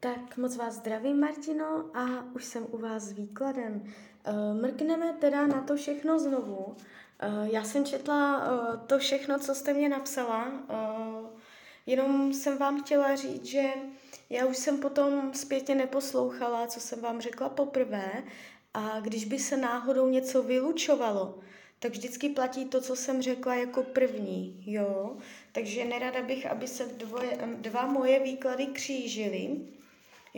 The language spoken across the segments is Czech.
Tak moc vás zdravím, Martino, a už jsem u vás s výkladem. Uh, mrkneme teda na to všechno znovu. Uh, já jsem četla uh, to všechno, co jste mě napsala, jenom jsem vám chtěla říct, že já už jsem potom zpětně neposlouchala, co jsem vám řekla poprvé a když by se náhodou něco vylučovalo, tak vždycky platí to, co jsem řekla jako první, jo. Takže nerada bych, aby se dvoje, dva moje výklady křížily,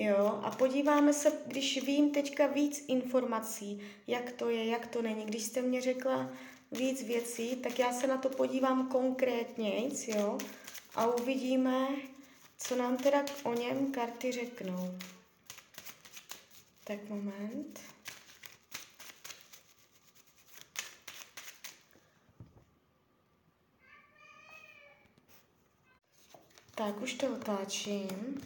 jo. A podíváme se, když vím teďka víc informací, jak to je, jak to není. Když jste mě řekla víc věcí, tak já se na to podívám konkrétně, jo. A uvidíme, co nám teda o něm karty řeknou. Tak moment. Tak, už to otáčím.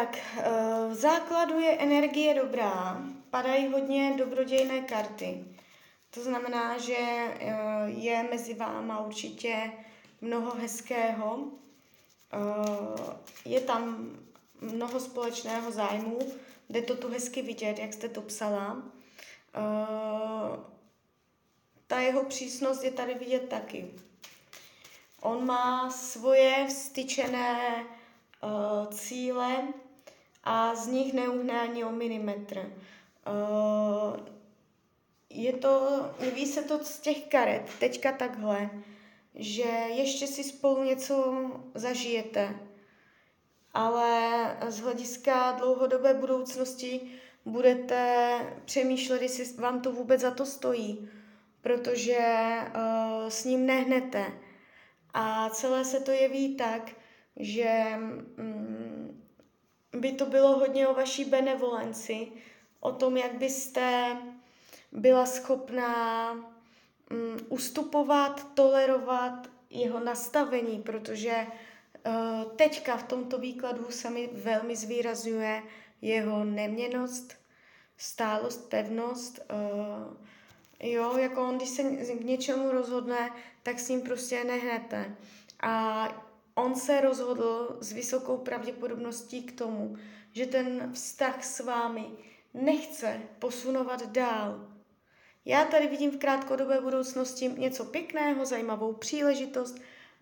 Tak, eh, v základu je energie dobrá. Padají hodně dobrodějné karty. To znamená, že eh, je mezi váma určitě mnoho hezkého. Eh, je tam mnoho společného zájmu. Jde to tu hezky vidět, jak jste to psala. Ta jeho přísnost je tady vidět taky. On má svoje vstyčené cíle a z nich neuhne ani o milimetr. Uh, je to, ví se to z těch karet, teďka takhle, že ještě si spolu něco zažijete, ale z hlediska dlouhodobé budoucnosti budete přemýšlet, jestli vám to vůbec za to stojí, protože uh, s ním nehnete. A celé se to jeví tak, že um, by to bylo hodně o vaší benevolenci, o tom, jak byste byla schopná um, ustupovat, tolerovat jeho nastavení, protože uh, teďka v tomto výkladu se mi velmi zvýrazňuje jeho neměnost, stálost, pevnost. Uh, jo, jako on, když se k něčemu rozhodne, tak s ním prostě nehnete. A on se rozhodl s vysokou pravděpodobností k tomu, že ten vztah s vámi nechce posunovat dál. Já tady vidím v krátkodobé budoucnosti něco pěkného, zajímavou příležitost,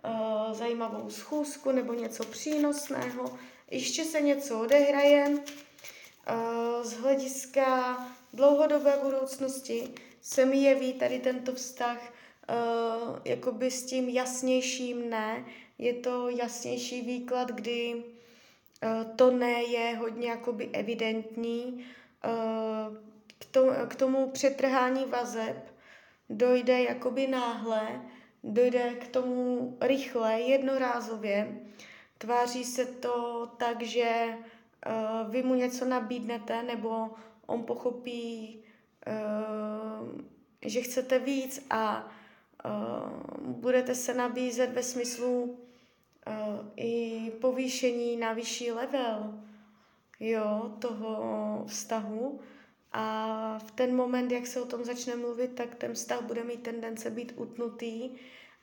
uh, zajímavou schůzku nebo něco přínosného. Ještě se něco odehraje, z hlediska dlouhodobé budoucnosti se mi jeví tady tento vztah uh, jakoby s tím jasnějším ne. Je to jasnější výklad, kdy uh, to ne je hodně jakoby evidentní. Uh, k, tomu, přetrhání vazeb dojde jakoby náhle, dojde k tomu rychle, jednorázově. Tváří se to tak, že uh, vy mu něco nabídnete, nebo on pochopí, že chcete víc a budete se nabízet ve smyslu i povýšení na vyšší level jo, toho vztahu. A v ten moment, jak se o tom začne mluvit, tak ten vztah bude mít tendence být utnutý.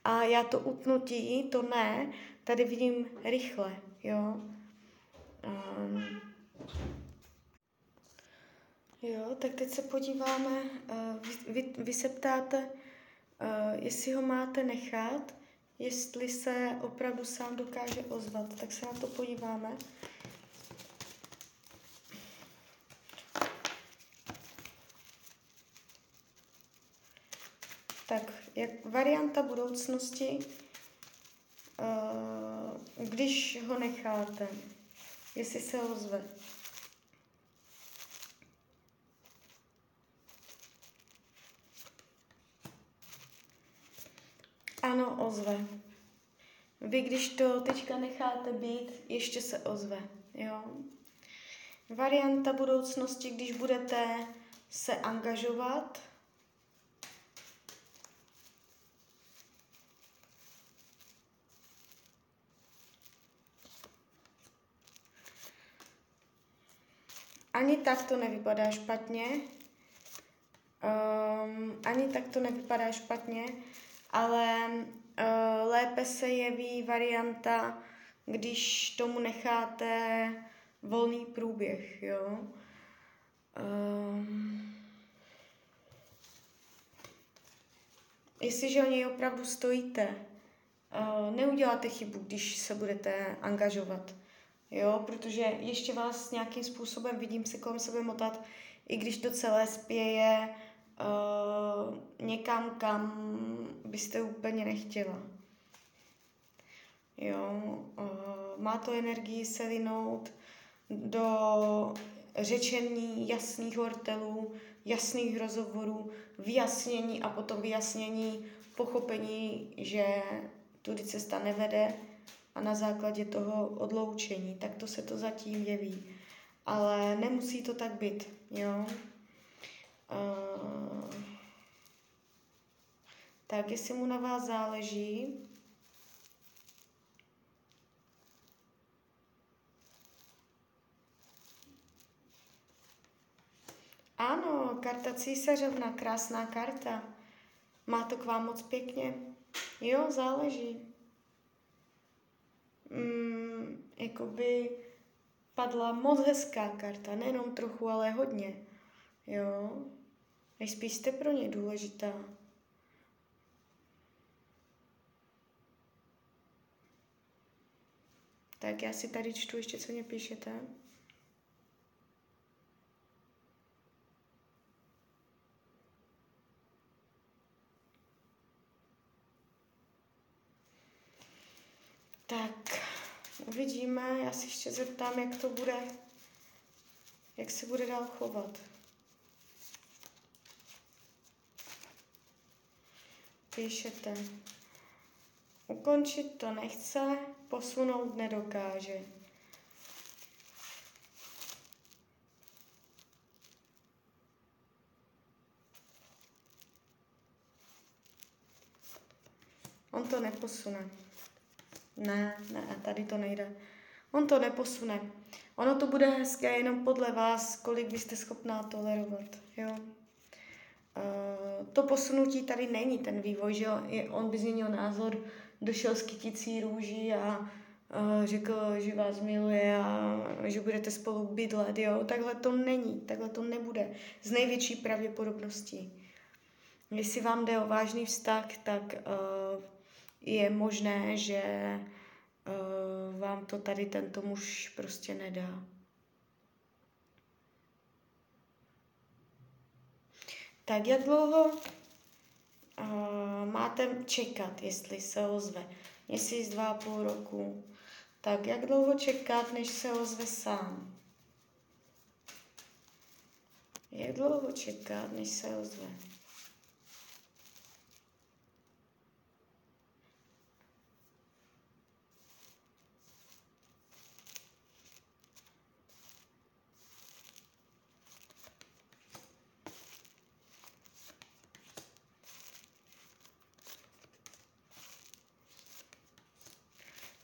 A já to utnutí, to ne, tady vidím rychle, jo. Um, jo, tak teď se podíváme, uh, vy, vy, vy se ptáte, uh, jestli ho máte nechat, jestli se opravdu sám dokáže ozvat, tak se na to podíváme. Tak, jak varianta budoucnosti, uh, když ho necháte, jestli se ozve. Ano, ozve. Vy, když to teďka necháte být, ještě se ozve. Jo? Varianta budoucnosti, když budete se angažovat, Ani tak to nevypadá špatně. Um, ani tak to nevypadá špatně, ale lépe se jeví varianta, když tomu necháte volný průběh, jo. Um, jestliže o něj opravdu stojíte, uh, neuděláte chybu, když se budete angažovat, jo, protože ještě vás nějakým způsobem vidím se kolem sebe motat, i když to celé spěje uh, někam, kam byste úplně nechtěla. Jo, uh, má to energii se linout do řečení jasných hortelů, jasných rozhovorů, vyjasnění a potom vyjasnění, pochopení, že tudy cesta nevede a na základě toho odloučení. Tak to se to zatím jeví. Ale nemusí to tak být, jo. Tak jestli mu na vás záleží, Ano, karta císařovna, krásná karta. Má to k vám moc pěkně? Jo, záleží. Mm, jakoby padla moc hezká karta, nejenom trochu, ale hodně. Jo, nejspíš jste pro ně důležitá. Tak já si tady čtu ještě, co mě píšete. Tak, uvidíme. Já si ještě zeptám, jak to bude, jak se bude dál chovat. Píšete. Ukončit to nechce, posunout nedokáže. On to neposune. Ne, ne, tady to nejde. On to neposune. Ono to bude hezké jenom podle vás, kolik byste schopná tolerovat, jo. Uh, to posunutí tady není ten vývoj, že on by změnil názor, došel s kyticí růží a řekl, že vás miluje a že budete spolu bydlet, jo. Takhle to není, takhle to nebude. Z největší pravděpodobností. Jestli vám jde o vážný vztah, tak uh, je možné, že uh, vám to tady tento muž prostě nedá. Tak jak dlouho uh, máte čekat, jestli se ozve? Měsíc, dva a půl roku. Tak jak dlouho čekat, než se ozve sám? Jak dlouho čekat, než se ozve?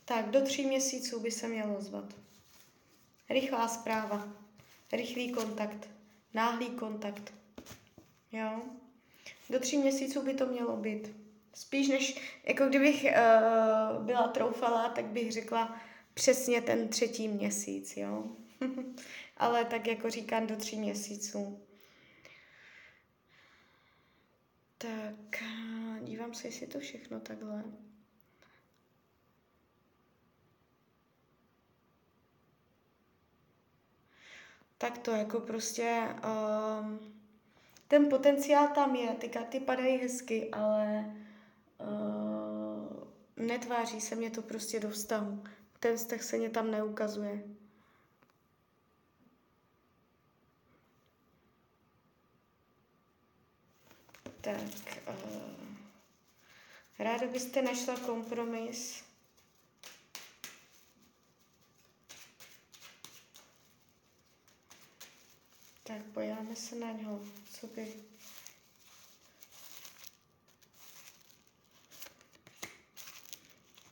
Tak do tří měsíců by se mělo zvat. Rychlá zpráva, rychlý kontakt, náhlý kontakt. Jo? Do tří měsíců by to mělo být. Spíš než, jako kdybych uh, byla troufala, tak bych řekla přesně ten třetí měsíc, jo. Ale tak jako říkám, do tří měsíců. Tak, dívám se, jestli to všechno takhle. Tak to jako prostě um, ten potenciál tam je, ty karty padají hezky, ale uh, netváří se mě to prostě do vztahu. Ten vztah se mě tam neukazuje. Tak, uh, ráda byste našla kompromis. Tak podíváme se na něho, co by...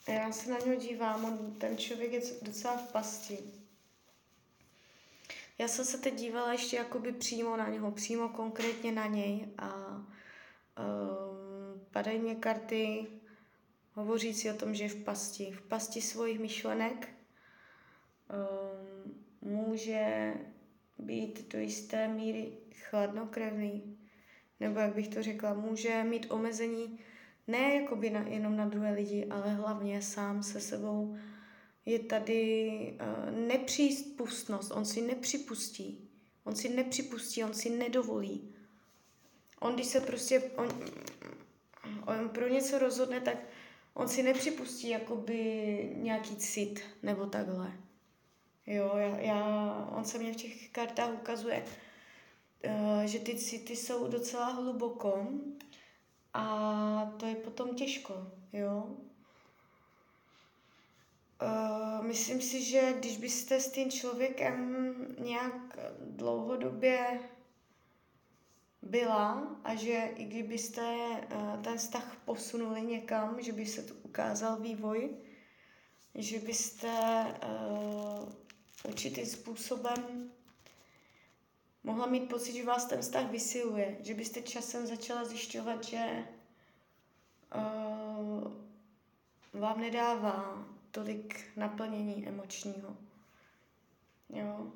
Já se na něho dívám, on, ten člověk je docela v pasti. Já jsem se teď dívala ještě jakoby přímo na něho, přímo konkrétně na něj a Um, padají mě karty hovořící o tom, že je v pasti. V pasti svých myšlenek um, může být do jisté míry chladnokrevný. Nebo jak bych to řekla, může mít omezení ne jakoby na, jenom na druhé lidi, ale hlavně sám se sebou. Je tady uh, nepřípustnost, on si nepřipustí. On si nepřipustí, on si nedovolí. On, když se prostě, on, on pro něco rozhodne, tak on si nepřipustí jakoby nějaký cit nebo takhle. Jo, já, já, on se mě v těch kartách ukazuje, uh, že ty city jsou docela hluboko a to je potom těžko, jo. Uh, myslím si, že když byste s tím člověkem nějak dlouhodobě byla a že i kdybyste uh, ten vztah posunuli někam, že by se tu ukázal vývoj, že byste určitým způsobem mohla mít pocit, že vás ten vztah vysiluje, že byste časem začala zjišťovat, že uh, vám nedává tolik naplnění emočního. Jo.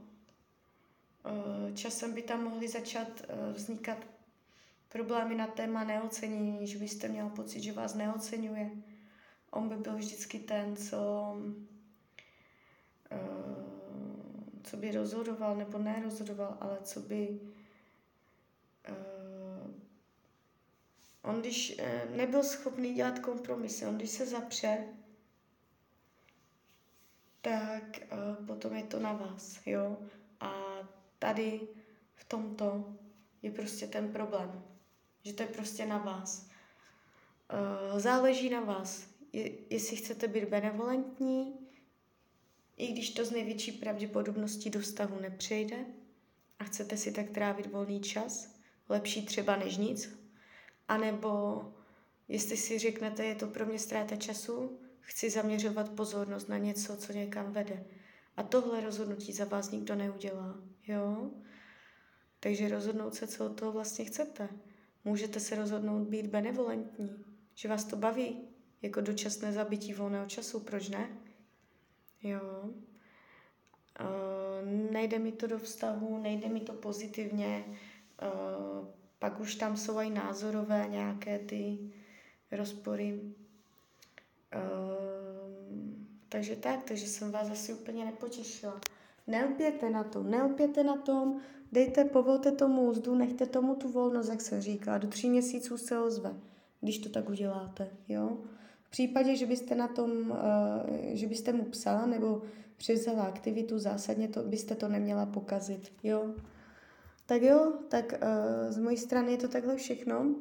Uh, časem by tam mohly začat uh, vznikat problémy na téma neocenění, že byste měla pocit, že vás neocenuje. On by byl vždycky ten, co co by rozhodoval nebo nerozhodoval, ale co by... Uh, on když uh, nebyl schopný dělat kompromisy, on když se zapře, tak uh, potom je to na vás, jo. A tady v tomto je prostě ten problém, že to je prostě na vás. Uh, záleží na vás, je, jestli chcete být benevolentní, i když to z největší pravděpodobností do vztahu nepřejde a chcete si tak trávit volný čas, lepší třeba než nic, anebo jestli si řeknete, je to pro mě ztráta času, chci zaměřovat pozornost na něco, co někam vede. A tohle rozhodnutí za vás nikdo neudělá, jo? Takže rozhodnout se, co od toho vlastně chcete. Můžete se rozhodnout být benevolentní, že vás to baví, jako dočasné zabití volného času, proč ne? Jo. Uh, nejde mi to do vztahu, nejde mi to pozitivně, uh, pak už tam jsou i názorové nějaké ty rozpory. Uh, takže tak, takže jsem vás asi úplně nepotěšila. Nelpěte na tom, nelpěte na tom, dejte, povolte tomu úzdu, nechte tomu tu volnost, jak se říká, do tří měsíců se ozve, když to tak uděláte, jo případě, že byste na tom, uh, že byste mu psala nebo převzala aktivitu, zásadně to, byste to neměla pokazit, jo. Tak jo, tak uh, z mojí strany je to takhle všechno.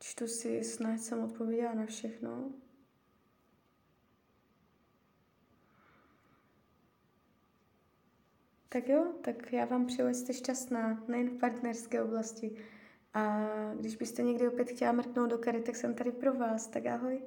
Čtu si, snad jsem odpověděla na všechno. Tak jo, tak já vám přeju, jste šťastná, nejen v partnerské oblasti. A když byste někdy opět chtěla mrknout do kary, tak jsem tady pro vás. Tak ahoj.